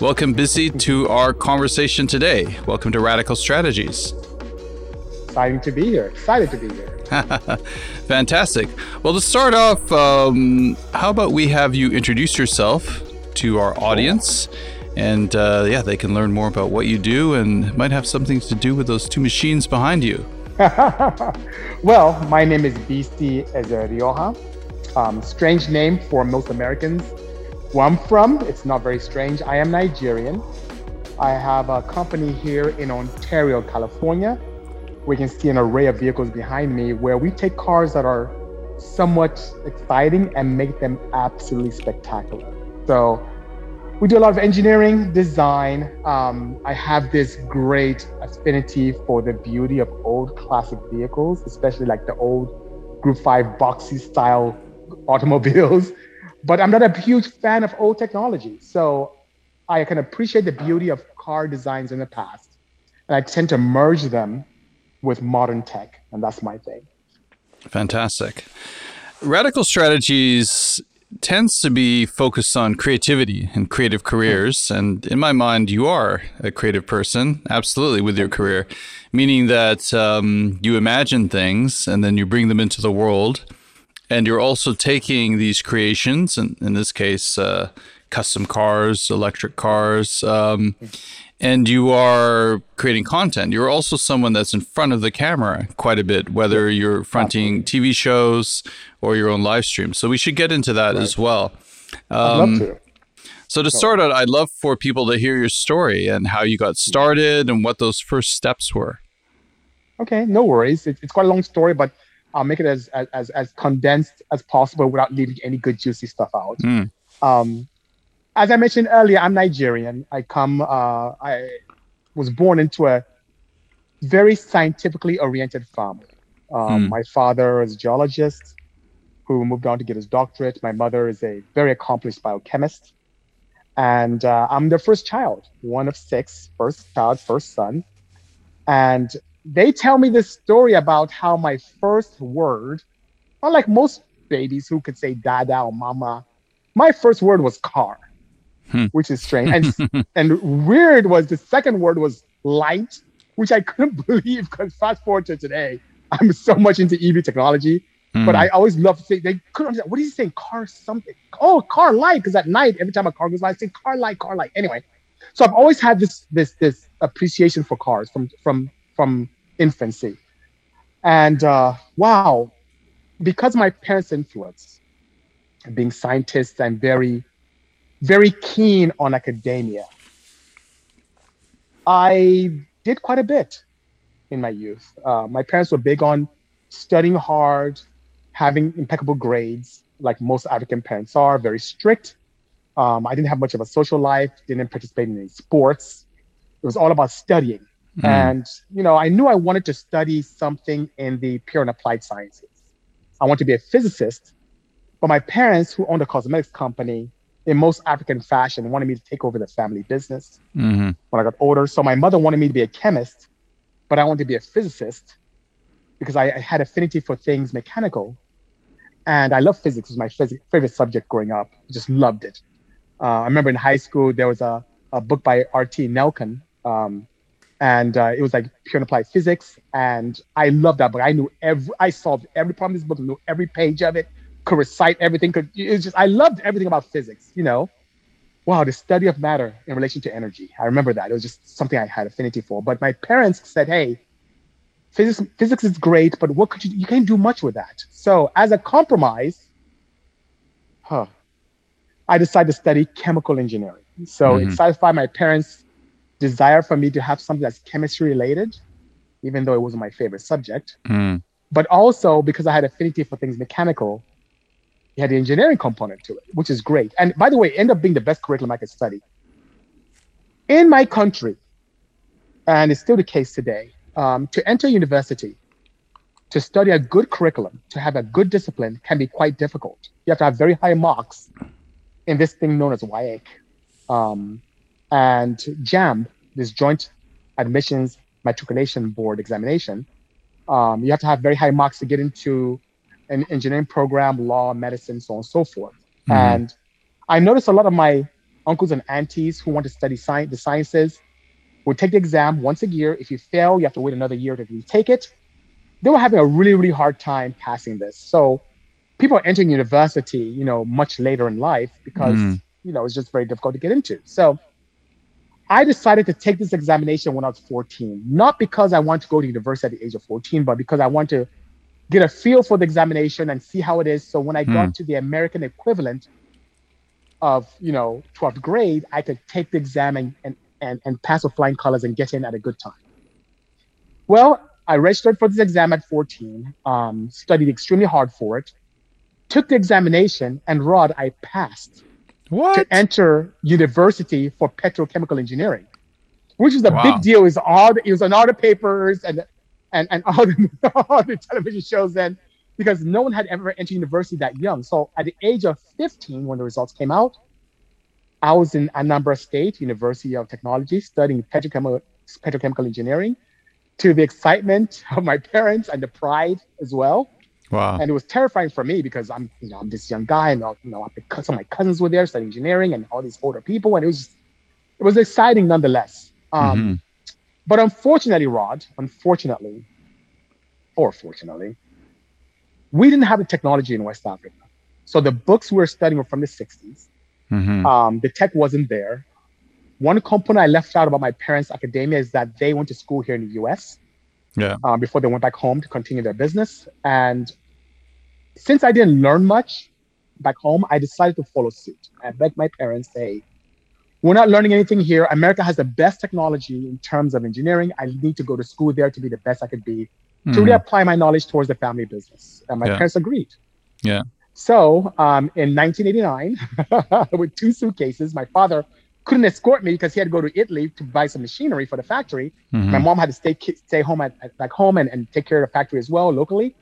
Welcome, Bisi, to our conversation today. Welcome to Radical Strategies. Exciting to be here. Excited to be here. Fantastic. Well, to start off, um, how about we have you introduce yourself to our audience? And uh, yeah, they can learn more about what you do and might have something to do with those two machines behind you. well, my name is Bisi Ezerioha. Um, strange name for most Americans. Where I'm from, it's not very strange. I am Nigerian. I have a company here in Ontario, California. We can see an array of vehicles behind me where we take cars that are somewhat exciting and make them absolutely spectacular. So we do a lot of engineering, design. Um, I have this great affinity for the beauty of old classic vehicles, especially like the old Group 5 boxy style automobiles but I'm not a huge fan of old technology. So I can appreciate the beauty of car designs in the past, and I tend to merge them with modern tech, and that's my thing. Fantastic. Radical Strategies tends to be focused on creativity and creative careers. And in my mind, you are a creative person, absolutely, with your career, meaning that um, you imagine things and then you bring them into the world and you're also taking these creations, and in this case, uh, custom cars, electric cars, um, and you are creating content. You're also someone that's in front of the camera quite a bit, whether you're fronting TV shows or your own live stream. So we should get into that right. as well. Um, I'd love um, to. So to start out, I'd love for people to hear your story and how you got started and what those first steps were. Okay, no worries. It's, it's quite a long story, but I'll make it as as as condensed as possible without leaving any good juicy stuff out. Mm. Um, as I mentioned earlier, I'm Nigerian. I come. Uh, I was born into a very scientifically oriented family. Um, mm. My father is a geologist who moved on to get his doctorate. My mother is a very accomplished biochemist. And uh, I'm their first child, one of six, first child, first son. And they tell me this story about how my first word, unlike most babies who could say dada or mama, my first word was car, hmm. which is strange. And, and weird was the second word was light, which I couldn't believe because fast forward to today, I'm so much into EV technology. Hmm. But I always love to say they couldn't understand what is he saying? Car something. Oh, car light. Because at night, every time a car goes by, I say car light, car light. Anyway, so I've always had this this this appreciation for cars from from from infancy. And uh, wow, because my parents' influence, being scientists and very, very keen on academia, I did quite a bit in my youth. Uh, my parents were big on studying hard, having impeccable grades, like most African parents are, very strict. Um, I didn't have much of a social life, didn't participate in any sports. It was all about studying. Mm. And, you know, I knew I wanted to study something in the pure and applied sciences. I wanted to be a physicist, but my parents, who owned a cosmetics company, in most African fashion, wanted me to take over the family business mm-hmm. when I got older. So my mother wanted me to be a chemist, but I wanted to be a physicist because I, I had affinity for things mechanical. And I love physics. It was my phys- favorite subject growing up. I just loved it. Uh, I remember in high school, there was a, a book by R.T. Nelkon, um, and uh, it was like pure and applied physics. And I loved that book. I knew every, I solved every problem in this book, knew every page of it, could recite everything. Could it's just I loved everything about physics. You know, wow, the study of matter in relation to energy. I remember that it was just something I had affinity for. But my parents said, hey. Physics, physics is great, but what could you? You can't do much with that. So, as a compromise, huh, I decided to study chemical engineering. So mm-hmm. it satisfied my parents' desire for me to have something that's chemistry related, even though it wasn't my favorite subject. Mm. But also because I had affinity for things mechanical, it had the engineering component to it, which is great. And by the way, it ended up being the best curriculum I could study. In my country, and it's still the case today, um, to enter university, to study a good curriculum, to have a good discipline can be quite difficult. You have to have very high marks in this thing known as WAEC. Um, and JAMB, this Joint Admissions Matriculation Board examination, um, you have to have very high marks to get into an engineering program, law, medicine, so on and so forth. Mm-hmm. And I noticed a lot of my uncles and aunties who want to study science, the sciences would take the exam once a year. If you fail, you have to wait another year to retake it. They were having a really, really hard time passing this. So people are entering university, you know, much later in life because, mm. you know, it's just very difficult to get into. So I decided to take this examination when I was 14, not because I want to go to university at the age of 14, but because I want to get a feel for the examination and see how it is. So when I mm. got to the American equivalent of, you know, 12th grade, I could take the exam and, and, and, and pass with flying colors and get in at a good time. Well, I registered for this exam at 14, um, studied extremely hard for it, took the examination, and Rod, I passed what? to enter university for petrochemical engineering, which is a wow. big deal. Is all the, it was on all the papers and and and all the, all the television shows then, because no one had ever entered university that young. So at the age of 15, when the results came out, I was in Anambra State University of Technology studying petrochemical petrochemical engineering, to the excitement of my parents and the pride as well. Wow. And it was terrifying for me because I'm, you know, I'm this young guy and, you know, some of my cousins were there studying engineering and all these older people. And it was, it was exciting nonetheless. Um, mm-hmm. But unfortunately, Rod, unfortunately, or fortunately, we didn't have the technology in West Africa. So the books we were studying were from the 60s. Mm-hmm. Um, the tech wasn't there. One component I left out about my parents' academia is that they went to school here in the US yeah. Uh, before they went back home to continue their business. And since I didn't learn much back home, I decided to follow suit. I begged my parents, say, we're not learning anything here. America has the best technology in terms of engineering. I need to go to school there to be the best I could be, mm-hmm. to really apply my knowledge towards the family business. And my yeah. parents agreed. Yeah. So um, in 1989, with two suitcases, my father couldn't escort me because he had to go to Italy to buy some machinery for the factory. Mm-hmm. My mom had to stay stay home at, at, back home and, and take care of the factory as well locally.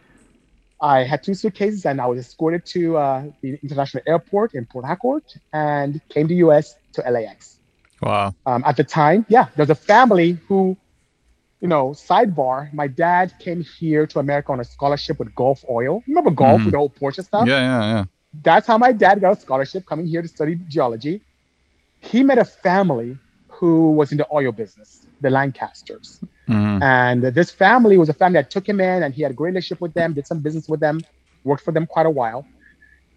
I had two suitcases and I was escorted to uh, the international airport in Port Harcourt and came to the US to LAX. Wow. Um, at the time, yeah, there's a family who, you know, sidebar, my dad came here to America on a scholarship with Gulf Oil. Remember Gulf mm-hmm. with the old Porsche stuff? Yeah, yeah, yeah. That's how my dad got a scholarship coming here to study geology he met a family who was in the oil business, the Lancasters. Mm-hmm. And this family was a family that took him in and he had a great relationship with them, did some business with them, worked for them quite a while.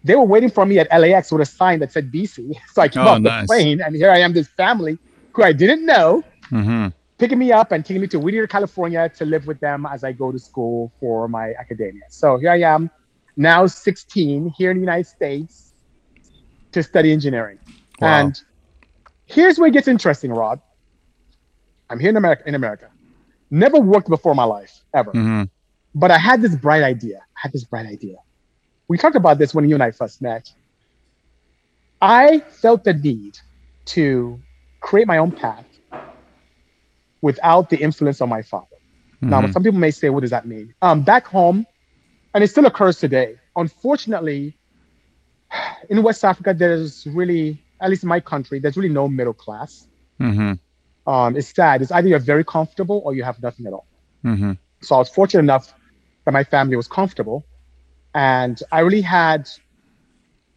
They were waiting for me at LAX with a sign that said Bisi. So I came oh, off nice. the plane and here I am, this family who I didn't know, mm-hmm. picking me up and taking me to Whittier, California to live with them as I go to school for my academia. So here I am, now 16, here in the United States to study engineering. Wow. And Here's where it gets interesting, Rod. I'm here in America. In America, never worked before in my life ever, mm-hmm. but I had this bright idea. I had this bright idea. We talked about this when you and I first met. I felt the need to create my own path without the influence of my father. Mm-hmm. Now, some people may say, "What does that mean?" Um, back home, and it still occurs today. Unfortunately, in West Africa, there's really at least in my country, there's really no middle class. Mm-hmm. Um, it's sad. It's either you're very comfortable or you have nothing at all. Mm-hmm. So I was fortunate enough that my family was comfortable, and I really had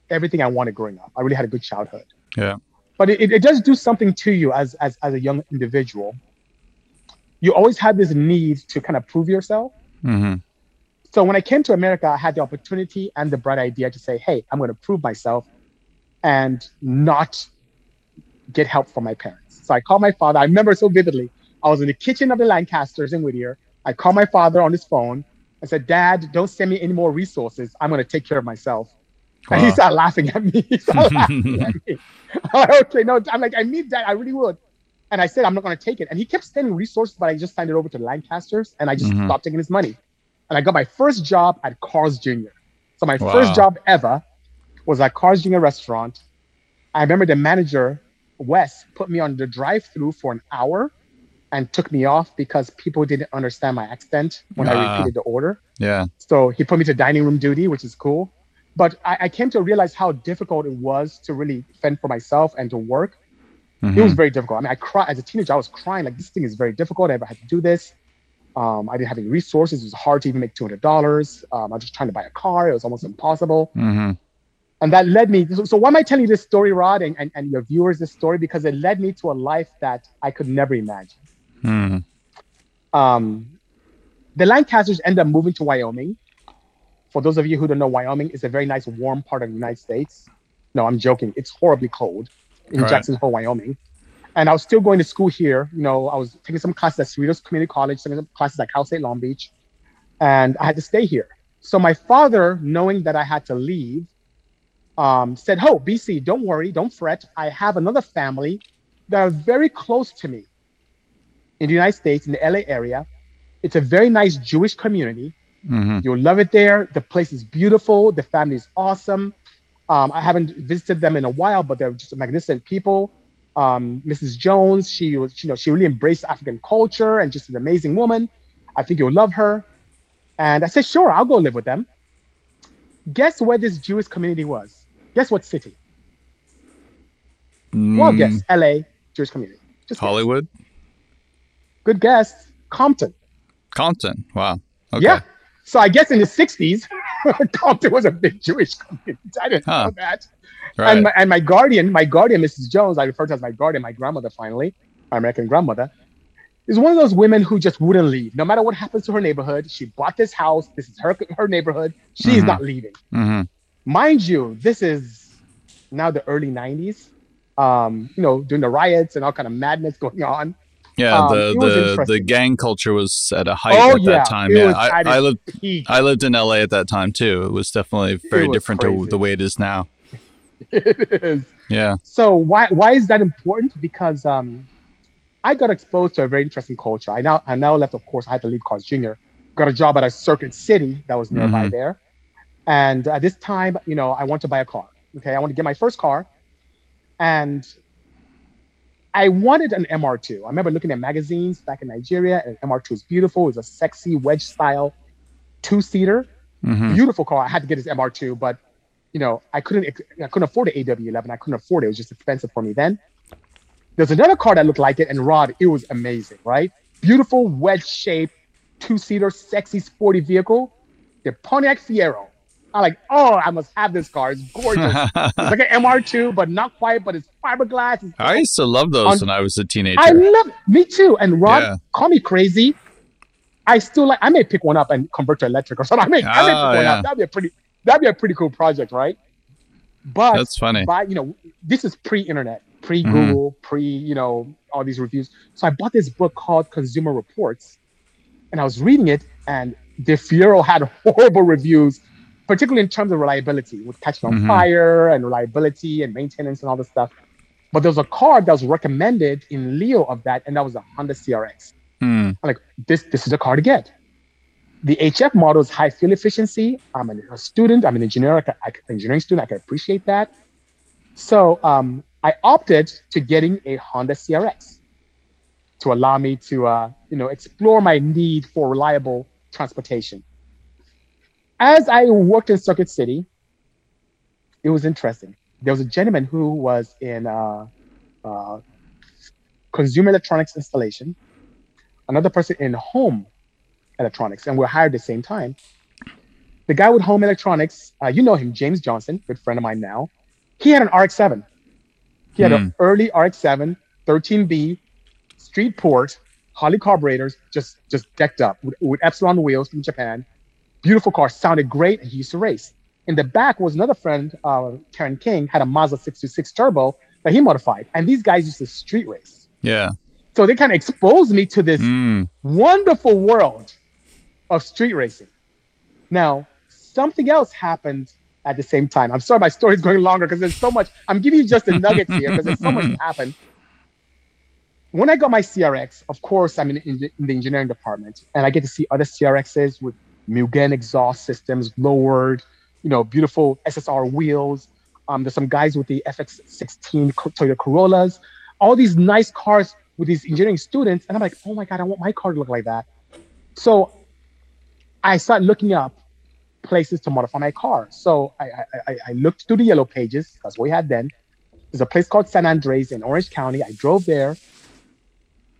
everything I wanted growing up. I really had a good childhood. Yeah. But it, it does do something to you as, as as a young individual. You always have this need to kind of prove yourself. Mm-hmm. So when I came to America, I had the opportunity and the bright idea to say, "Hey, I'm going to prove myself and not get help from my parents. So I called my father. I remember so vividly. I was in the kitchen of the Lancasters in Whittier. I called my father on his phone. I said, Dad, don't send me any more resources. I'm going to take care of myself. Wow. And he started laughing at me. He started laughing at me. okay, no, I'm like, I need that. I really would. And I said, I'm not going to take it. And he kept sending resources, but I just signed it over to the Lancasters and I just mm-hmm. stopped taking his money. And I got my first job at Carl's Jr. So my wow. first job ever was at Carl's Jr. restaurant. I remember the manager, Wes, put me on the drive-through for an hour and took me off because people didn't understand my accent when uh, I ah. repeated the order. Yeah. So he put me to dining room duty, which is cool. But I, I came to realize how difficult it was to really fend for myself and to work. Mm-hmm. It was very difficult. I mean, I cried as a teenager. I was crying like this thing is very difficult. I ever had to do this. Um, I didn't have any resources. It was hard to even make two hundred dollars. Um, I was just trying to buy a car. It was almost impossible. Mm-hmm. And that led me. So, so why am I telling you this story, Rod, and, and, and your viewers this story? Because it led me to a life that I could never imagine. Hmm. Um, the Lancasters ended up moving to Wyoming. For those of you who don't know, Wyoming is a very nice, warm part of the United States. No, I'm joking. It's horribly cold in Right. Jackson Hole, Wyoming. And I was still going to school here. You know, I was taking some classes at Cerritos Community College, taking some classes at Cal State Long Beach, and I had to stay here. So my father, knowing that I had to leave, um, said, "Oh, Bisi, don't worry, don't fret. I have another family that are very close to me in the United States, in the LA area. It's a very nice Jewish community. hmm You'll love it there. The place is beautiful. The family is awesome. Um, I haven't visited them in a while, but they're just magnificent people. Um, Mrs. Jones, she was, you know, she really embraced African culture and just an amazing woman. I think you'll love her. And I said, sure, I'll go live with them. Guess where this Jewish community was? Guess what city? Well, guess LA Jewish community. Just guess. Mm, Hollywood, Good guess. Compton. Compton. Wow. Okay. Yeah. So I guess in the 60s, Compton was a big Jewish community. I didn't Huh. know that. Right. And, my, and my guardian, my guardian, Mrs. Jones, I refer to as my guardian, my grandmother finally, my American grandmother, is one of those women who just wouldn't leave. No matter what happens to her neighborhood, she bought this house. This is her, her neighborhood. She's Mhm. not leaving. hmm Mind you, this is now the early 90s. Um, you know, during the riots and all kind of madness going on. Yeah. Um, the the the gang culture was at a height Oh, at yeah. that time. Yeah. I, I lived peak. I lived in LA at that time too. It was definitely very was different to the way it is now. it is. Yeah. So why why is that important? Because um, I got exposed to a very interesting culture. I now I now left. Of course, I had to leave Carl's Jr. Got a job at a Circuit City that was nearby Mhm. there, and at this time, you know, I want to buy a car. Okay, I want to get my first car, and I wanted an MR2. I remember looking at magazines back in Nigeria, and MR2 was beautiful. It was a sexy wedge style two seater hmm beautiful car. I had to get this MR2, but you know, I couldn't I couldn't afford the AW11. I couldn't afford it. It was just expensive for me then. There's another car that looked like it, and Rod, it was amazing, right? Beautiful wedge shaped, two seater, sexy, sporty vehicle. The Pontiac Fiero. I'm like, oh, I must have this car. It's gorgeous. it's like an MR2, but not quite. But it's fiberglass. It's I used to love those On- when I was a teenager. I love me too. And Rod, Yeah. call me crazy. I still like. I may pick one up and convert to electric or something. I may, I may pick Ah, one yeah. up. That'd be a pretty. That'd be a pretty cool project, right? But That's funny. But you know, this is pre-internet, Mm-hmm. pre-Google, pre you know all these reviews. So I bought this book called Consumer Reports, and I was reading it, and the Fiero had horrible reviews, particularly in terms of reliability, with catching on Mhm. fire and reliability and maintenance and all this stuff. But there was a car that was recommended in Leo of that, and that was a Honda CRX. I'm like, this this is a car to get. The HF model is high fuel efficiency. I'm an- a student. I'm an engineer. I ca- I, engineering student. I can appreciate that. So um, I opted to getting a Honda CRX to allow me to uh, you know explore my need for reliable transportation. As I worked in Circuit City, it was interesting. There was a gentleman who was in uh, uh, consumer electronics installation, another person in home electronics, and we're hired at the same time. The guy with home electronics, uh, you know him, James Johnson, good friend of mine now. He had an RX-7. He had an early RX-7, 13B, street port, Holley carburetors, just just decked up with, with Epsilon wheels from Japan. Beautiful car, sounded great, and he used to race. In the back was another friend, uh, Karen King, had a Mazda 626 Turbo that he modified, and these guys used to street race. Yeah. So they kind of exposed me to this Mm. wonderful world of street racing. Now, something else happened at the same time. I'm sorry my story's going longer because there's so much. I'm giving you just the nuggets here because there's so much that happened. When I got my CRX, of course, I'm in, in, in the engineering department and I get to see other CRXs with Mugen exhaust systems, lowered, you know, beautiful SSR wheels. Um, there's some guys with the FX16 Toyota Corollas, all these nice cars with these engineering students. And I'm like, oh my God, I want my car to look like that. So I started looking up places to modify my car. So I, I, I, I looked through the yellow pages. That's what we had then. There's a place called San Andres in Orange County. I drove there.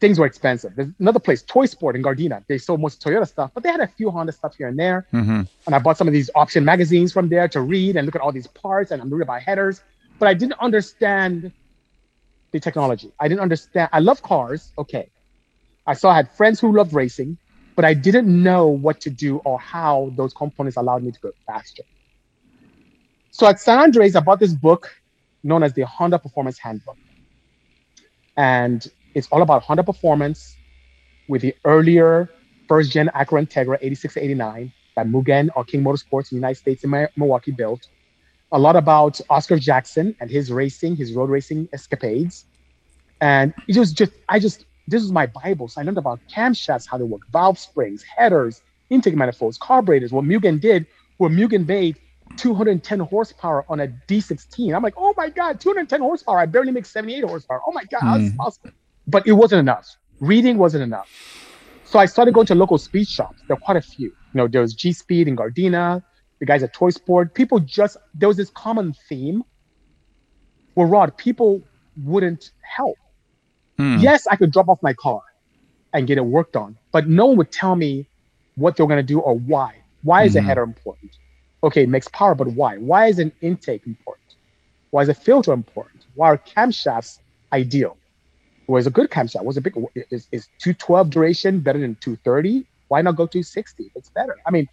Things were expensive. There's another place, Toy Sport in Gardena. They sold most Toyota stuff, but they had a few Honda stuff here and there. Mm-hmm. And I bought some of these option magazines from there to read and look at all these parts. And I'm reading about headers, but I didn't understand the technology. I didn't understand. I love cars. Okay. I saw I had friends who loved racing, but I didn't know what to do or how those components allowed me to go faster. So at San Andres, I bought this book known as the Honda Performance Handbook. And it's all about Honda performance with the earlier first gen Acura Integra 86 89 that Mugen or King Motorsports in the United States in Milwaukee built. A lot about Oscar Jackson and his racing, his road racing escapades. And it was just, I just, this was my Bible. So I learned about camshafts, how they work, valve springs, headers, intake manifolds, carburetors. What Mugen did, where Mugen made 210 horsepower on a D16. I'm like, oh my God, 210 horsepower. I barely make 78 horsepower. Oh my God, mm. possible? But it wasn't enough. Reading wasn't enough. So I started going to local speed shops. There were quite a few. You know, there was G Speed in Gardena, the guys at Toy Sport. People just, there was this common theme where, Rod, people wouldn't help. Hmm. Yes, I could drop off my car and get it worked on, but no one would tell me what they're going to do or why. Why is mm-hmm. a header important? Okay, it makes power, but why? Why is an intake important? Why is a filter important? Why are camshafts ideal? Was a good camshaft. Was a big is, is 212 duration better than 230? Why not go 260? It's better. I mean,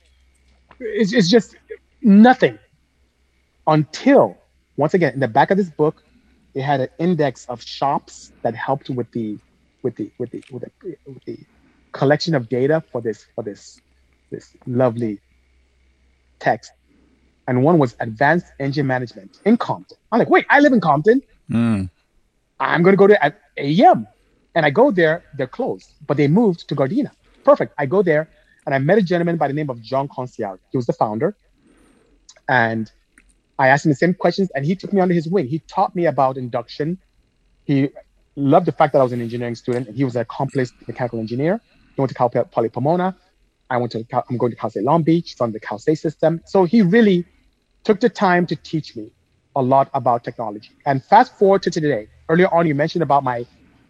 it's, it's just nothing until once again in the back of this book, it had an index of shops that helped with the with the with the with the, with the collection of data for this for this this lovely text. And one was advanced engine management in Compton. I'm like, wait, I live in Compton. Mm. I'm going to go to AEM And I go there, they're closed, but they moved to Gardena. Perfect. I go there and I met a gentleman by the name of John Concialdi. He was the founder. And I asked him the same questions and he took me under his wing. He taught me about induction. He loved the fact that I was an engineering student and he was an accomplished mechanical engineer. He went to Cal Poly Pomona. I went to, I'm going to Cal State Long Beach from the Cal State system. So he really took the time to teach me a lot about technology. And fast forward to today, earlier on you mentioned about my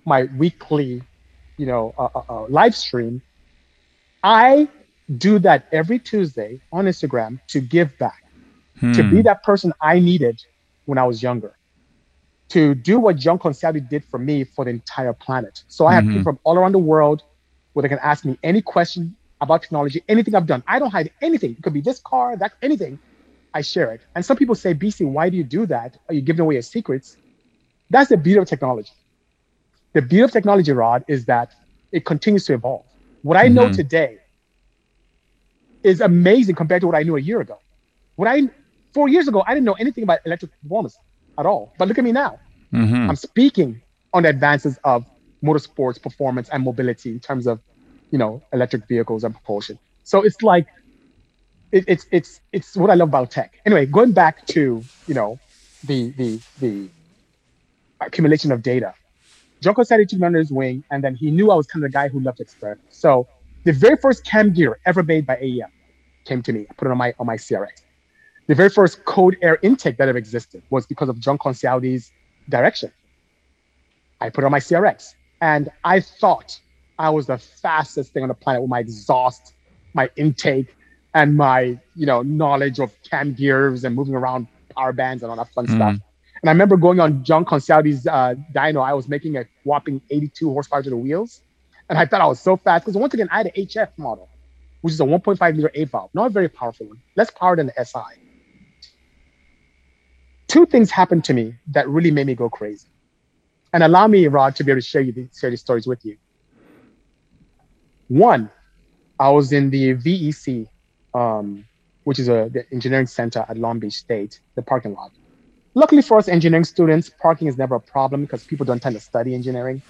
my weekly, you know, uh, uh, uh, live stream. I do that every Tuesday on Instagram to give back, hmm. to be hmm. that person I needed when I was younger, to do what John Concialdi did for me for the entire planet. So I have mm-hmm. people from all around the world where they can ask me any question about technology, anything I've done. I don't hide anything. It could be this car, that anything. I share it. And some people say, Bisi, why do you do that? Are you giving away your secrets? That's the beauty of technology. The beauty of technology, Rod, is that it continues to evolve. What I mm-hmm. know today is amazing compared to what I knew a year ago. What I four years ago, I didn't know anything about electric performance at all. But look at me now. Mm-hmm. I'm speaking on the advances of motorsports performance and mobility in terms of, you know, electric vehicles and propulsion. So it's like, it, it's it's it's what I love about tech. Anyway, going back to you know, the the the accumulation of data. He took me under his wing, and then he knew I was kind of the guy who loved experiment. So the very first cam gear ever made by AEM came to me. I put it on my on my CRX. The very first cold air intake that ever existed was because of John Concialdi's direction. I put it on my CRX, and I thought I was the fastest thing on the planet with my exhaust, my intake, and my you know knowledge of cam gears and moving around power bands and all that fun mm. stuff. And I remember going on John Concialdi's uh, dyno. I was making a whopping 82 horsepower to the wheels. And I thought I was so fast because once again, I had an HF model, which is a 1.5 liter 8 valve, not a very powerful one, less power than the SI. Two things happened to me that really made me go crazy. And allow me, Rod, to be able to share, you, share these stories with you. One, I was in the VEC, um, which is a, the engineering center at Long Beach State, the parking lot. Luckily for us engineering students, parking is never a problem because people don't tend to study engineering.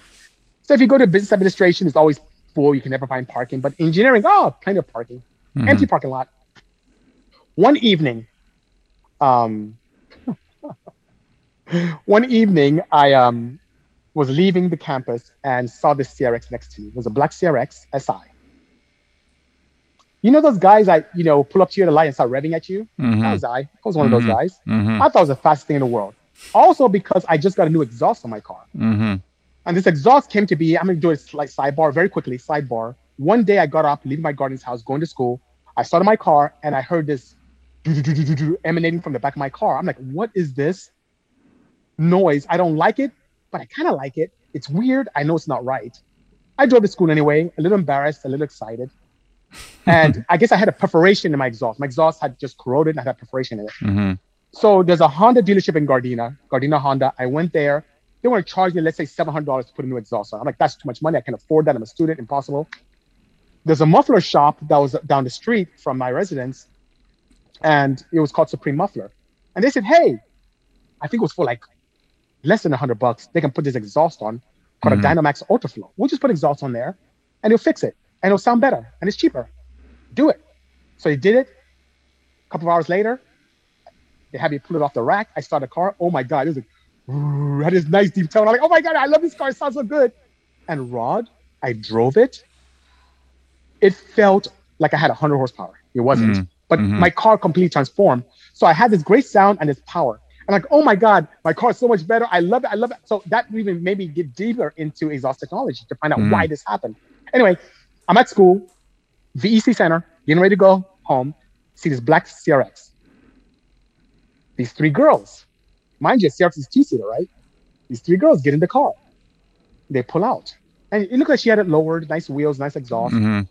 So if you go to business administration, it's always full. You can never find parking. But engineering, oh, plenty of parking. Mm-hmm. Empty parking lot. One evening, um, one evening, I um, was leaving the campus and saw this CRX next to me. It was a black CRX SI. You know those guys that you know pull up to you at a light and start revving at you? Mm-hmm. That was I. I was one mm-hmm. of those mm-hmm. guys. Mm-hmm. I thought it was the fastest thing in the world. Also because I just got a new exhaust on my car. Mm-hmm. And this exhaust came to be, I'm gonna do a like sidebar very quickly, sidebar. One day I got up, leaving my guardian's house, going to school. I started my car and I heard this emanating from the back of my car. I'm like, what is this noise? I don't like it, but I kind of like it. It's weird. I know it's not right. I drove to school anyway, a little embarrassed, a little excited. And I guess I had a perforation in my exhaust. My exhaust had just corroded and I had a perforation in it. Mm-hmm. So there's a Honda dealership in Gardena, Gardena Honda. I went there. They want to charge me, let's say, $700 to put a new exhaust on. I'm like, that's too much money. I can't afford that. I'm a student, impossible. There's a muffler shop that was down the street from my residence, and it was called Supreme Muffler. And they said, hey, I think it was for like less than 100 bucks. They can put this exhaust on called Mhm. a DynoMax Ultraflow. We'll just put exhaust on there, and it'll fix it, and it'll sound better, and it's cheaper. Do it. So he did it. A couple of hours later, they had me pull it off the rack. I started the car. Oh my god, it was like, had this nice deep tone. I'm like, oh my god, I love this car. It sounds so good. And Rod, I drove it. It felt like I had 100 horsepower. It wasn't, Mhm. but Mhm. my car completely transformed. So I had this great sound and this power. And like, oh my god, my car is so much better. I love it. I love it. So that even made me get deeper into exhaust technology to find out Mhm. why this happened. Anyway, I'm at school, VEC Center, getting ready to go home. See this black CRX these three girls. Mind you, CRX is two seater, right? These three girls get in the car. They pull out. And it looked like she had it lowered, nice wheels, nice exhaust. Mhm.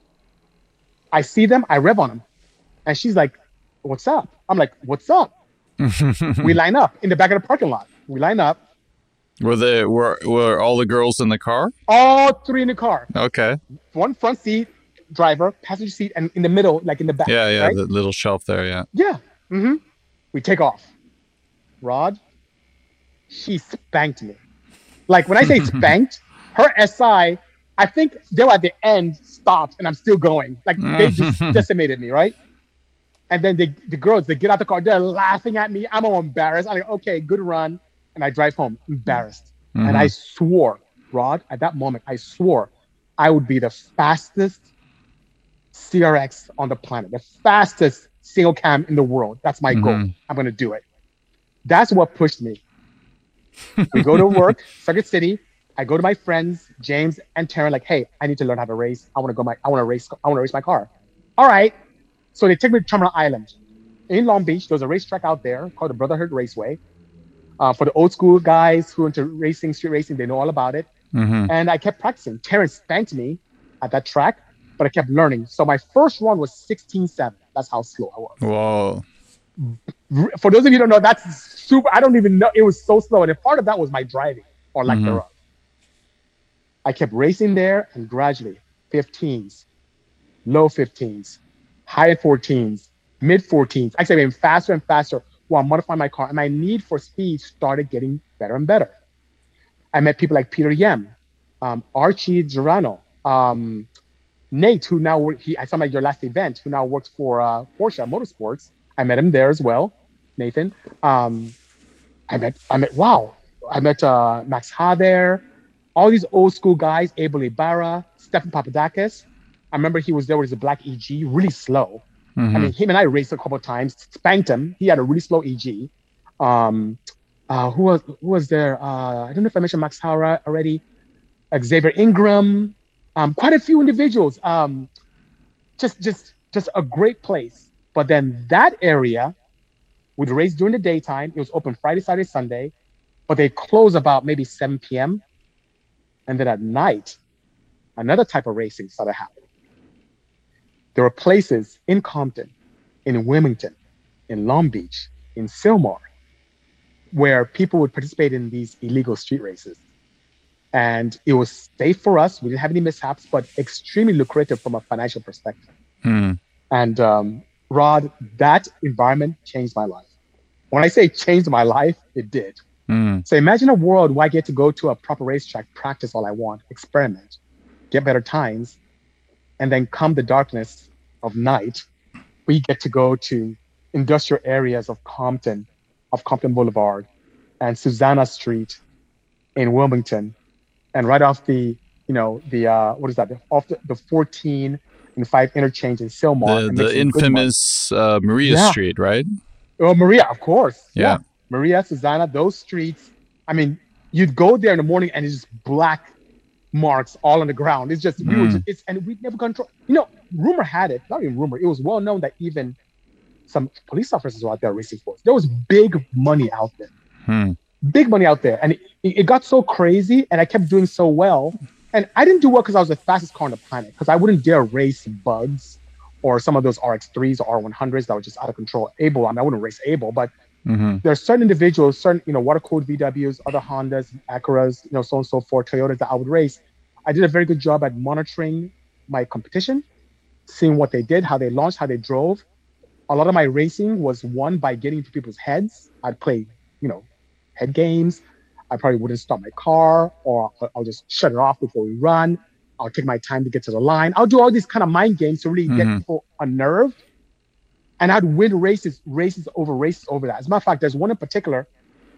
I see them, I rev on them. And she's like, What's up? I'm like, What's up? we line up in the back of the parking lot. We line up, were the were were all the girls in the car? all three in the car. Okay. One front seat, driver, passenger seat, and in the middle, like in the back. Yeah, yeah. right? The little shelf there. Yeah. Yeah. Mm-hmm. We take off. Rod, she spanked me. Like when I say spanked, her SI, I think they were at the end stopped and I'm still going. Like they just decimated me, right? And then they, the girls, they get out the car, they're laughing at me. I'm all embarrassed. I'm like, okay, good run. And I drive home embarrassed. And I swore, Rod, at that moment, I swore I would be the fastest CRX on the planet, the fastest single cam in the world. That's my goal. Mhm. I'm going to do it. That's what pushed me. We go to work, Circuit City. I go to my friends, James and Taryn, like, hey, I need to learn how to race. I want to go my, I want to race, I want to race my car. All right. So they take me to Terminal Island. In Long Beach, there's a racetrack out there called the Brotherhood Raceway. Uh, for the old school guys who are into racing, street racing, they know all about it. Mhm. And I kept practicing. Terrence spanked me at that track, but I kept learning. So my first run was 16.7. That's how slow I was. Whoa. For those of you who don't know, that's super. I don't even know. It was so slow. And a part of that was my driving or lack Mhm. thereof. I kept racing there and gradually 15s, low 15s, high 14s, mid 14s. Actually, I went faster and faster while modifying my car. And my need for speed started getting better and better. I met people like Peter Yem, um, Archie Girano, um, Nate, who now he, I saw him at your last event, who now works for uh, Porsche Motorsports. I met him there as well, Nathan. Um, I met, I met, wow, I met uh, Max Ha there, all these old school guys, Abel Ibarra, Stephan Papadakis. I remember he was there with his black EG, really slow. I Mhm. mean, him and I raced a couple of times, spanked him. He had a really slow EG. Um, uh, who was who was there? Uh, I don't know if I mentioned Max Hara already. Xavier Ingram, um, quite a few individuals. Um, just just just a great place. But then that area would race during the daytime. It was open Friday, Saturday, Sunday, but they close about maybe 7 p.m. And then at night, another type of racing started happening. There were places in Compton, in Wilmington, in Long Beach, in Sylmar, where people would participate in these illegal street races. And it was safe for us. We didn't have any mishaps, but extremely lucrative from a financial perspective. Mhm. And um, Rod, that environment changed my life. When I say changed my life, it did. Mhm. So imagine a world where I get to go to a proper racetrack, practice all I want, experiment, get better times, and then come the darkness of night, we get to go to industrial areas of Compton, of Compton Boulevard, and Susanna Street in Wilmington, and right off the, you know, the uh, what is that? The, off the, the 14 and 5 interchange in Sylmar. The the some good money. infamous uh, Maria Yeah. Street, right? Oh, Maria, of course. Yeah. Maria, Susanna, those streets. I mean, you'd go there in the morning and it's just black marks all on the ground. It's just we were Mm. just it's and we never control. You know, rumor had it, not even rumor. It was well known that even some police officers were out there racing sports. There was big money out there, Hmm. big money out there, and it, it got so crazy. And I kept doing so well, and I didn't do well because I was the fastest car on the planet. Because I wouldn't dare race bugs or some of those RX3s or R100s that were just out of control. Abel, I mean, I wouldn't race Abel, but hmm there are certain individuals, certain you know water cooled VWs, other Hondas, Acuras, you know so on and so forth, Toyotas that I would race. I did a very good job at monitoring my competition, seeing what they did, how they launched, how they drove. A lot of my racing was won by getting into people's heads. I'd play, you know, head games. I probably wouldn't stop my car, or I'll- just shut it off before we run. I'll take my time to get to the line. I'll do all these kind of mind games to really Mhm. get people unnerved and I'd win races, races over races over that. As a matter of fact, there's one in particular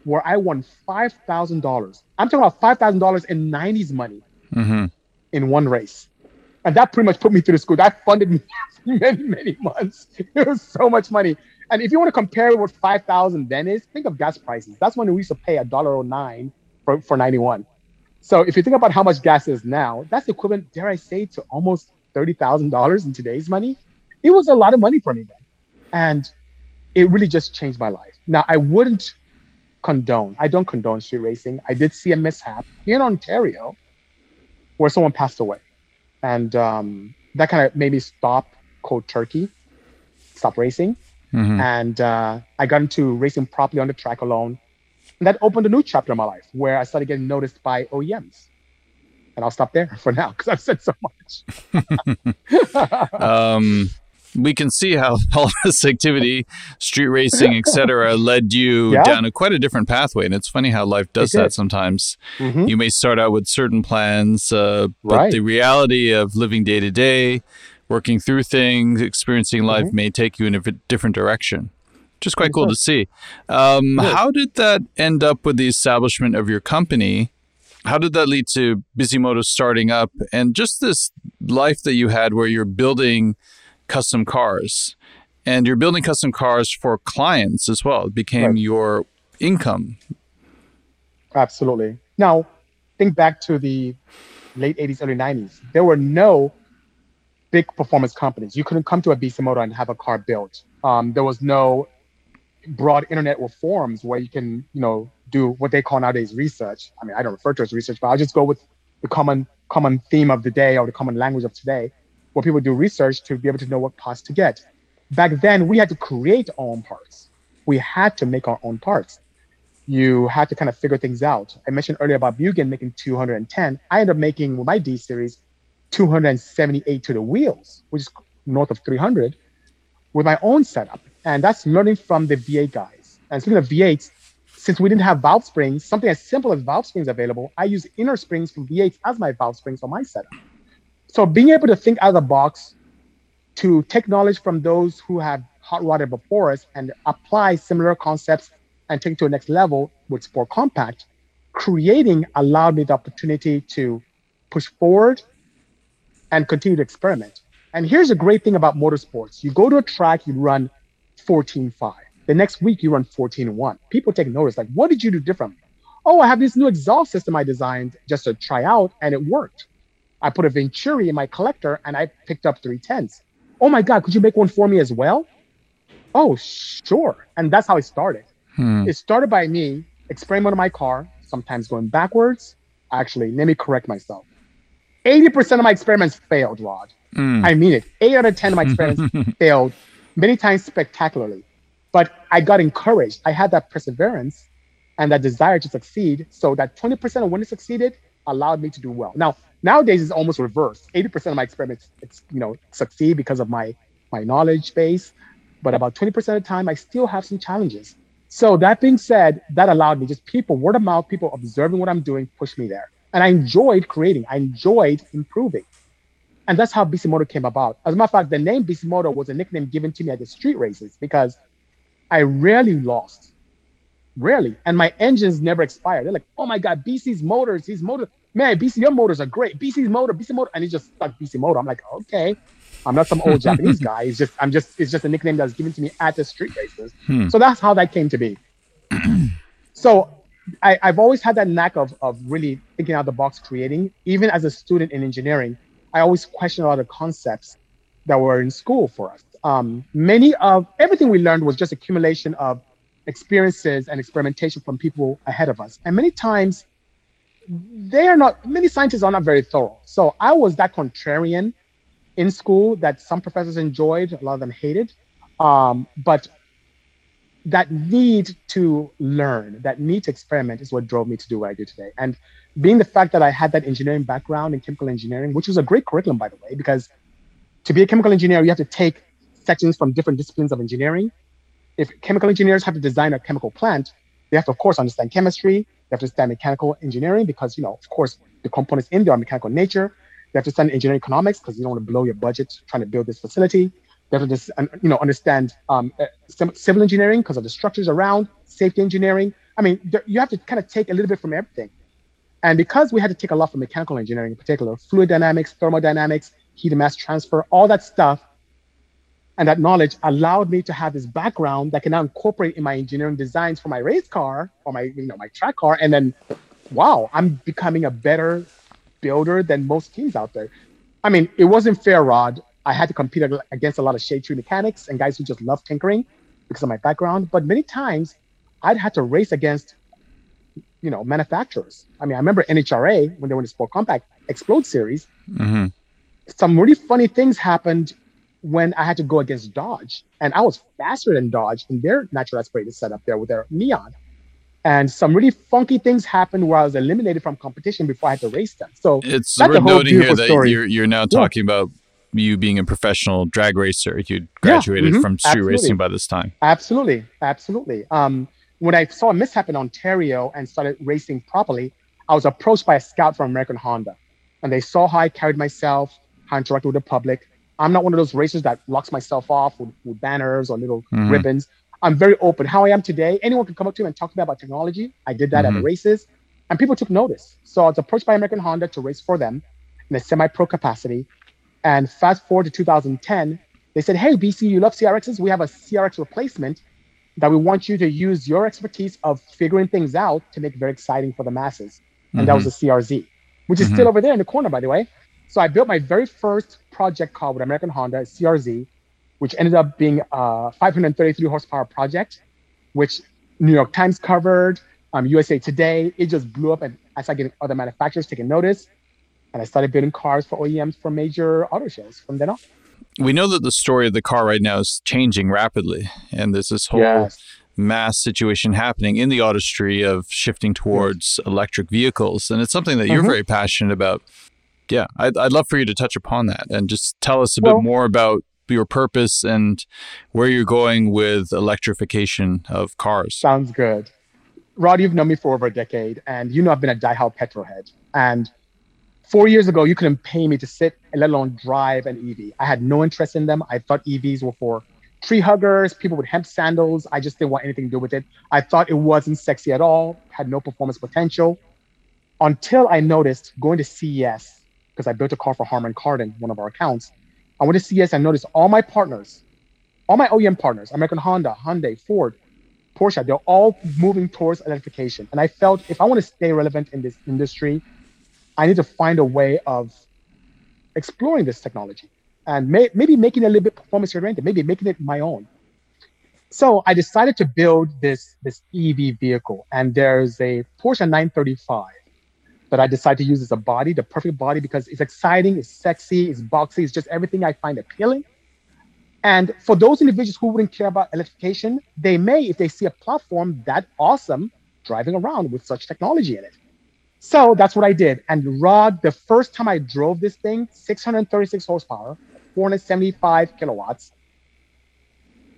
where I won five thousand dollars. I'm talking about five thousand dollars in '90s money hmm in one race, and that pretty much put me through the school. That funded me for many, many months. It was so much money. And if you want to compare what five thousand then is, think of gas prices. That's when we used to pay a dollar oh nine for for '91. So if you think about how much gas is now, that's equivalent, dare I say, to almost thirty thousand dollars in today's money. It was a lot of money for me then, and it really just changed my life. Now I wouldn't condone. I don't condone street racing. I did see a mishap here in Ontario where someone passed away, and um, that kind of made me stop cold turkey, stop racing, hmm and uh, I got into racing properly on the track alone. And that opened a new chapter in my life where I started getting noticed by OEMs. And I'll stop there for now because I've said so much. um, we can see how all this activity, street racing, etc., led you Yeah. down a quite a different pathway. And it's funny how life does It that did. sometimes. Mhm. You may start out with certain plans, uh, but Right. the reality of living day to day, working through things, experiencing life Mm-hmm. may take you in a different direction. Which is quite cool to see. Um, is. how did that end up with the establishment of your company? How did that lead to Bisimoto starting up and just this life that you had where you're building custom cars and you're building custom cars for clients as well? It became Right. your income. Absolutely. Now, think back to the late 80s, early 90s. There were no big performance companies. You couldn't come to a Bisimoto and have a car built. Um, there was no broad internet or forums where you can, you know, do what they call nowadays research. I mean, I don't refer to it as research, but I'll just go with the common common theme of the day or the common language of today, where people do research to be able to know what parts to get. Back then, we had to create our own parts. We had to make our own parts you had to kind of figure things out. I mentioned earlier about Mugen making 210. I ended up making with my D series 278 to the wheels, which is north of 300, with my own setup. And that's learning from the V8 guys. And speaking of V8s, since we didn't have valve springs, something as simple as valve springs available, I use inner springs from V8s as my valve springs for my setup. So being able to think out of the box, to take knowledge from those who have hot rodded before us and apply similar concepts and take it to a next level with Sport Compact, creating allowed me the opportunity to push forward and continue to experiment. And here's a great thing about motorsports. You go to a track, you run 14.5. The next week you run 14.1. People take notice, like, what did you do differently? Oh, I have this new exhaust system I designed just to try out and it worked. I put a Venturi in my collector and I picked up three tenths. Oh my God, could you make one for me as well? Oh, sure. And that's how it started. Hmm. It started by me experimenting on my car, sometimes going backwards. Actually, let me correct myself. 80% of my experiments failed, Rod. Mm. I mean it. Eight out of 10 of my experiments failed, many times spectacularly. But I got encouraged. I had that perseverance and that desire to succeed. So that 20% of when it succeeded allowed me to do well. Now, nowadays it's almost reversed. 80% of my experiments, you know, succeed because of my my knowledge base. But about 20% of the time, I still have some challenges. So that being said, that allowed me just people, word of mouth, people observing what I'm doing, push me there. And I enjoyed creating. I enjoyed improving. And that's how Bisimoto came about. As a matter of fact, the name Bisimoto was a nickname given to me at the street races because I rarely lost. Rarely. And my engines never expired. They're like, oh my God, Bisi's motors, these motors, man, Bisi, your motors are great. Bisi's motor, Bisi motor. And he just stuck Bisi motor. I'm like, okay. I'm not some old Japanese guy. It's just, I'm just, it's just a nickname that was given to me at the street races. Hmm. So that's how that came to be. so I, have always had that knack of, of really thinking out the box, creating. Even as a student in engineering, I always question a lot of concepts that were in school for us. Um, many of everything we learned was just accumulation of experiences and experimentation from people ahead of us. And many times, they are not, many scientists are not very thorough. So I was that contrarian in school that some professors enjoyed, a lot of them hated. Um, but that need to learn, that need to experiment is what drove me to do what I do today. And being the fact that I had that engineering background in chemical engineering, which was a great curriculum, by the way, because to be a chemical engineer, you have to take sections from different disciplines of engineering. If chemical engineers have to design a chemical plant, they have to, of course, understand chemistry. They have to understand mechanical engineering because, you know, of course, the components in there are mechanical nature. They have to understand engineering economics because you don't want to blow your budget trying to build this facility. They have to just, you know, understand um, uh, civil engineering because of the structures around, safety engineering. I mean, there, you have to kind of take a little bit from everything. And because we had to take a lot from mechanical engineering in particular, fluid dynamics, thermodynamics, heat and mass transfer, all that stuff, and that knowledge allowed me to have this background that can now incorporate in my engineering designs for my race car or my, you know, my track car. And then, wow, I'm becoming a better builder than most teams out there. I mean, it wasn't fair, Rod. I had to compete against a lot of shade tree mechanics and guys who just love tinkering because of my background. But many times, I'd had to race against, you know, manufacturers. I mean, I remember NHRA when they were in the Sport Compact Xplod series. Mm-hmm. Some really funny things happened when I had to go against Dodge, and I was faster than Dodge in their natural aspirated setup there with their neon. And some really funky things happened where I was eliminated from competition before I had to race them. So it's worth noting here that story. you're you're now talking yeah. about you being a professional drag racer. You graduated yeah, mm-hmm, from street absolutely. racing by this time. Absolutely, absolutely. Um, when I saw a mishap in Ontario and started racing properly, I was approached by a scout from American Honda, and they saw how I carried myself, how I interacted with the public. I'm not one of those racers that locks myself off with, with banners or little mm-hmm. ribbons. I'm very open. How I am today, anyone can come up to me and talk to me about technology. I did that mm-hmm. at the mm-hmm. races, and people took notice. So I was approached by American Honda to race for them in a semi-pro capacity. And fast forward to 2010, they said, "Hey, Bisi, you love CRXs? We have a CRX replacement that we want you to use your expertise of figuring things out to make very exciting for the masses." And mm-hmm. that was mm-hmm. the CRZ, which is mm-hmm. still over there in the corner, by the way. So I built my very first project car with American Honda, CRZ, which ended up being a 533 horsepower project, which New York Times covered, um, USA Today. It just blew up, and I started getting other manufacturers taking notice, and I started building cars for OEMs for major auto shows from then on. We know that the story of the car right now is changing rapidly, and there's this whole yes. mass situation happening in the industry of shifting towards yes. electric vehicles, and it's something that you're mm-hmm. very passionate about. Yeah, I'd, I'd love for you to touch upon that and just tell us a well, bit more about your purpose and where you're going with electrification of cars. Sounds good. Rod, you've known me for over a decade, and you know I've been a diehard petrol head. And four years ago, you couldn't pay me to sit, let alone drive an EV. I had no interest in them. I thought EVs were for tree huggers, people with hemp sandals. I just didn't want anything to do with it. I thought it wasn't sexy at all, had no performance potential. Until I noticed going to CES, because I built a car for Harman Kardon, one of our accounts, I went to CES and noticed all my partners, all my OEM partners, American Honda, Hyundai, Ford, Porsche, they're all moving towards electrification. And I felt if I want to stay relevant in this industry, I need to find a way of exploring this technology and may, maybe making it a little bit performance oriented, maybe making it my own. So I decided to build this, this EV vehicle. And there's a Porsche 935 that I decided to use as a body, the perfect body, because it's exciting, it's sexy, it's boxy, it's just everything I find appealing. And for those individuals who wouldn't care about electrification, they may, if they see a platform that awesome, driving around with such technology in it. So that's what I did. And Rod, the first time I drove this thing, 636 horsepower, 475 kilowatts,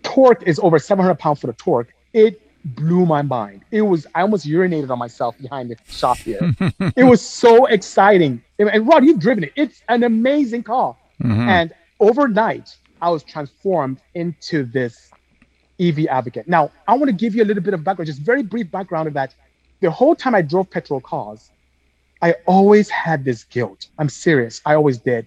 torque is over 700 pounds for the torque. It blew my mind. It was I almost urinated on myself behind the shop here. it was so exciting. And Rod, you've driven it. It's an amazing car. Mm-hmm. And overnight, I was transformed into this EV advocate. Now, I want to give you a little bit of background, just very brief background of that. The whole time I drove petrol cars, I always had this guilt. I'm serious. I always did.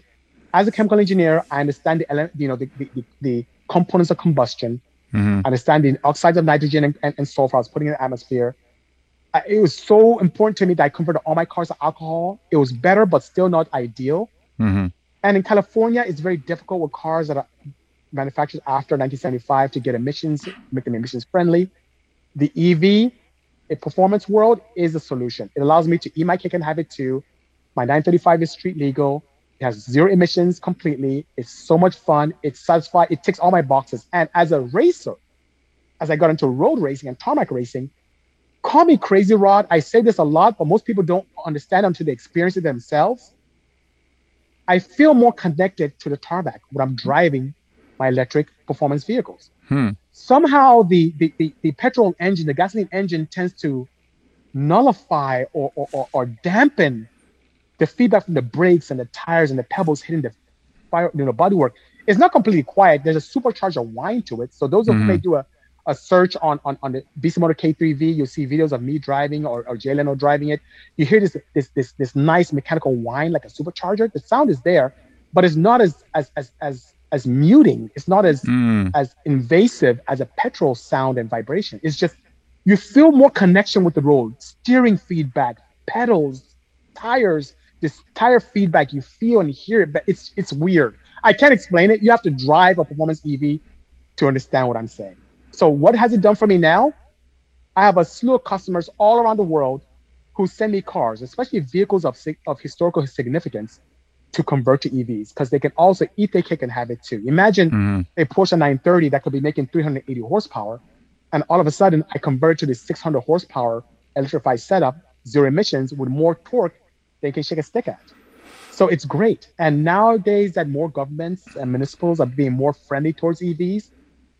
As a chemical engineer, I understand the you know the, the, the components of combustion mm-hmm. understanding oxides of nitrogen and, and, and, sulfur I was putting in the atmosphere. it was so important to me that I converted all my cars to alcohol. It was better, but still not ideal. Mm-hmm. And in California, it's very difficult with cars that are manufactured after 1975 to get emissions, make them emissions friendly. The EV, a performance world, is a solution. It allows me to eat my cake and have it too. My 935 is street legal. It has zero emissions completely. It's so much fun. It's satisfied. It ticks all my boxes. And as a racer, as I got into road racing and tarmac racing, call me crazy rod. I say this a lot, but most people don't understand until they experience it themselves. I feel more connected to the tarmac when I'm driving my electric performance vehicles. Hmm. Somehow the, the, the, the, petrol engine, the gasoline engine tends to nullify or, or, or, or dampen the feedback from the brakes and the tires and the pebbles hitting the fire, you know, bodywork. It's not completely quiet. There's a supercharger whine to it. So those mm-hmm. who may do a, a search on, on, on the Bisimoto K3V, you'll see videos of me driving or, or Jay Leno driving it. You hear this, this, this, this nice mechanical whine like a supercharger. The sound is there, but it's not as, as, as, as, as muting. It's not as, mm. as invasive as a petrol sound and vibration. It's just, you feel more connection with the road, steering feedback, pedals, tires, this tire feedback you feel and hear it, but it's, it's weird. I can't explain it. You have to drive a performance EV to understand what I'm saying. So what has it done for me now? I have a slew of customers all around the world who send me cars, especially vehicles of, of historical significance, to convert to EVs because they can also eat their cake and have it too. Imagine mm-hmm. a Porsche 930 that could be making 380 horsepower, and all of a sudden I convert to this 600 horsepower electrified setup, zero emissions with more torque than can shake a stick at. So it's great. And nowadays that more governments and municipals are being more friendly towards EVs,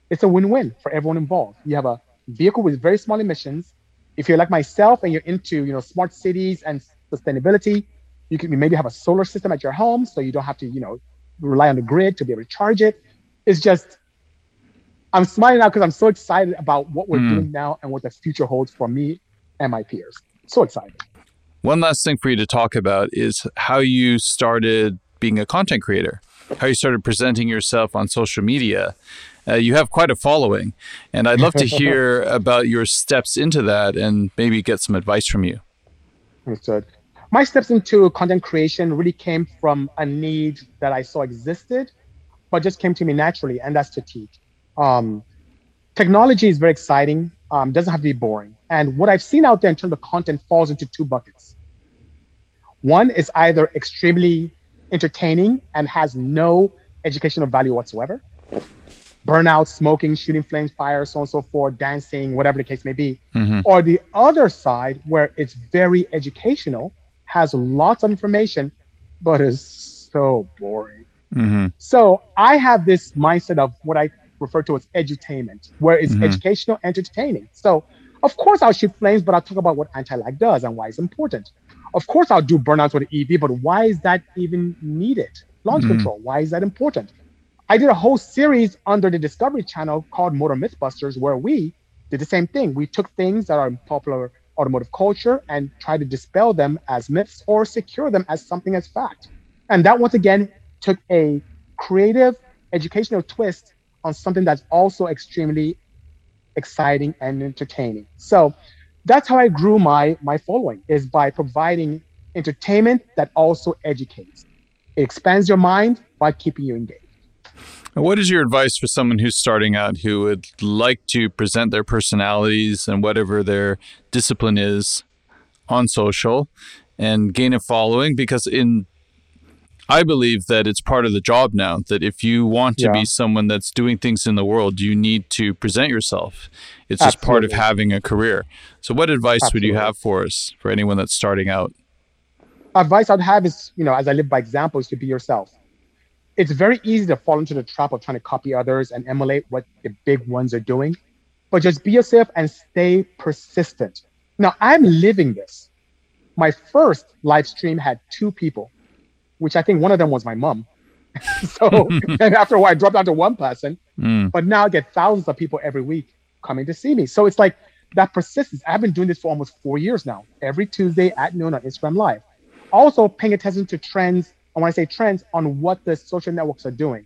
it's a win-win for everyone involved. You have a vehicle with very small emissions. If you're like myself and you're into, you know, smart cities and sustainability, you can maybe have a solar system at your home so you don't have to, you know, rely on the grid to be able to charge it. It's just I'm smiling now because I'm so excited about what we're mm. doing now and what the future holds for me and my peers. So excited. One last thing for you to talk about is how you started being a content creator, how you started presenting yourself on social media, uh, you have quite a following, and I'd love to hear about your steps into that and maybe get some advice from you. Understood. My steps into content creation really came from a need that I saw existed, but just came to me naturally, and that's to teach. Um, technology is very exciting. Um, doesn't have to be boring. And what I've seen out there in terms of content falls into two buckets. One is either extremely entertaining and has no educational value whatsoever, burnout, smoking, shooting flames, fire, so on and so forth, dancing, whatever the case may be. Mm-hmm. Or the other side, where it's very educational, has lots of information, but is so boring. Mm-hmm. So I have this mindset of what I refer to as edutainment, where it's mm-hmm. educational, entertaining. So of course I'll shoot flames, but I'll talk about what anti-lag does and why it's important. Of course I'll do burnouts with EV, but why is that even needed? Launch mm-hmm. control, why is that important? I did a whole series under the Discovery Channel called Motor Mythbusters, where we did the same thing. We took things that are in popular automotive culture and tried to dispel them as myths or secure them as something as fact. And that once again took a creative educational twist on something that's also extremely exciting and entertaining. So that's how I grew my my following is by providing entertainment that also educates. It expands your mind while keeping you engaged. What is your advice for someone who's starting out who would like to present their personalities and whatever their discipline is on social and gain a following? Because in I believe that it's part of the job now that if you want to yeah. be someone that's doing things in the world, you need to present yourself. It's Absolutely. just part of having a career. So what advice Absolutely. would you have for us for anyone that's starting out? Advice I'd have is, you know, as I live by example, is to be yourself it's very easy to fall into the trap of trying to copy others and emulate what the big ones are doing. But just be yourself and stay persistent. Now, I'm living this. My first live stream had two people, which I think one of them was my mom. so and after a while, I dropped down to one person. Mm. But now I get thousands of people every week coming to see me. So it's like that persistence. I've been doing this for almost four years now, every Tuesday at noon on Instagram Live. Also paying attention to trends and when I say trends, on what the social networks are doing.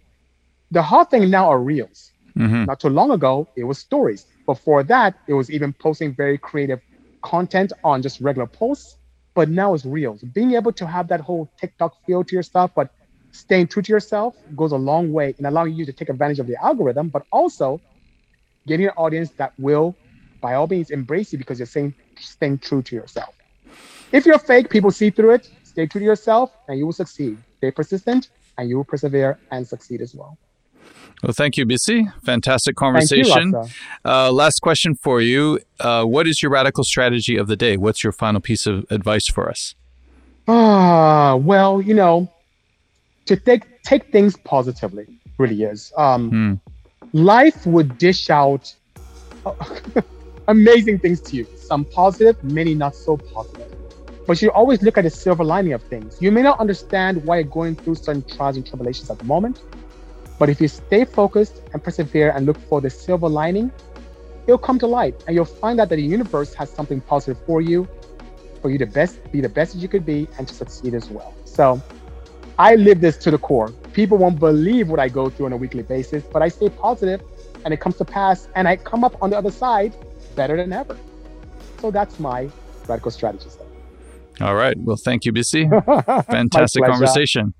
The hot thing now are reels. Mm-hmm. Not too long ago, it was stories. Before that, it was even posting very creative content on just regular posts, but now it's reels. Being able to have that whole TikTok feel to yourself, but staying true to yourself goes a long way in allowing you to take advantage of the algorithm, but also getting an audience that will, by all means, embrace you because you're saying staying true to yourself. If you're fake, people see through it. Stay true to yourself, and you will succeed. Stay persistent, and you will persevere and succeed as well. Well, thank you, Bisi. Fantastic conversation. You, uh, last question for you. Uh, what is your radical strategy of the day? What's your final piece of advice for us? Ah, well, you know, to take take things positively really is. Um, hmm. Life would dish out amazing things to you. Some positive, many not so positive. But you always look at the silver lining of things. You may not understand why you're going through certain trials and tribulations at the moment, but if you stay focused and persevere and look for the silver lining, it'll come to light and you'll find out that the universe has something positive for you, for you to best be the best that you could be and to succeed as well. So I live this to the core. People won't believe what I go through on a weekly basis, but I stay positive and it comes to pass and I come up on the other side better than ever. So that's my radical strategy. All right. Well, thank you, Bisi. Fantastic conversation.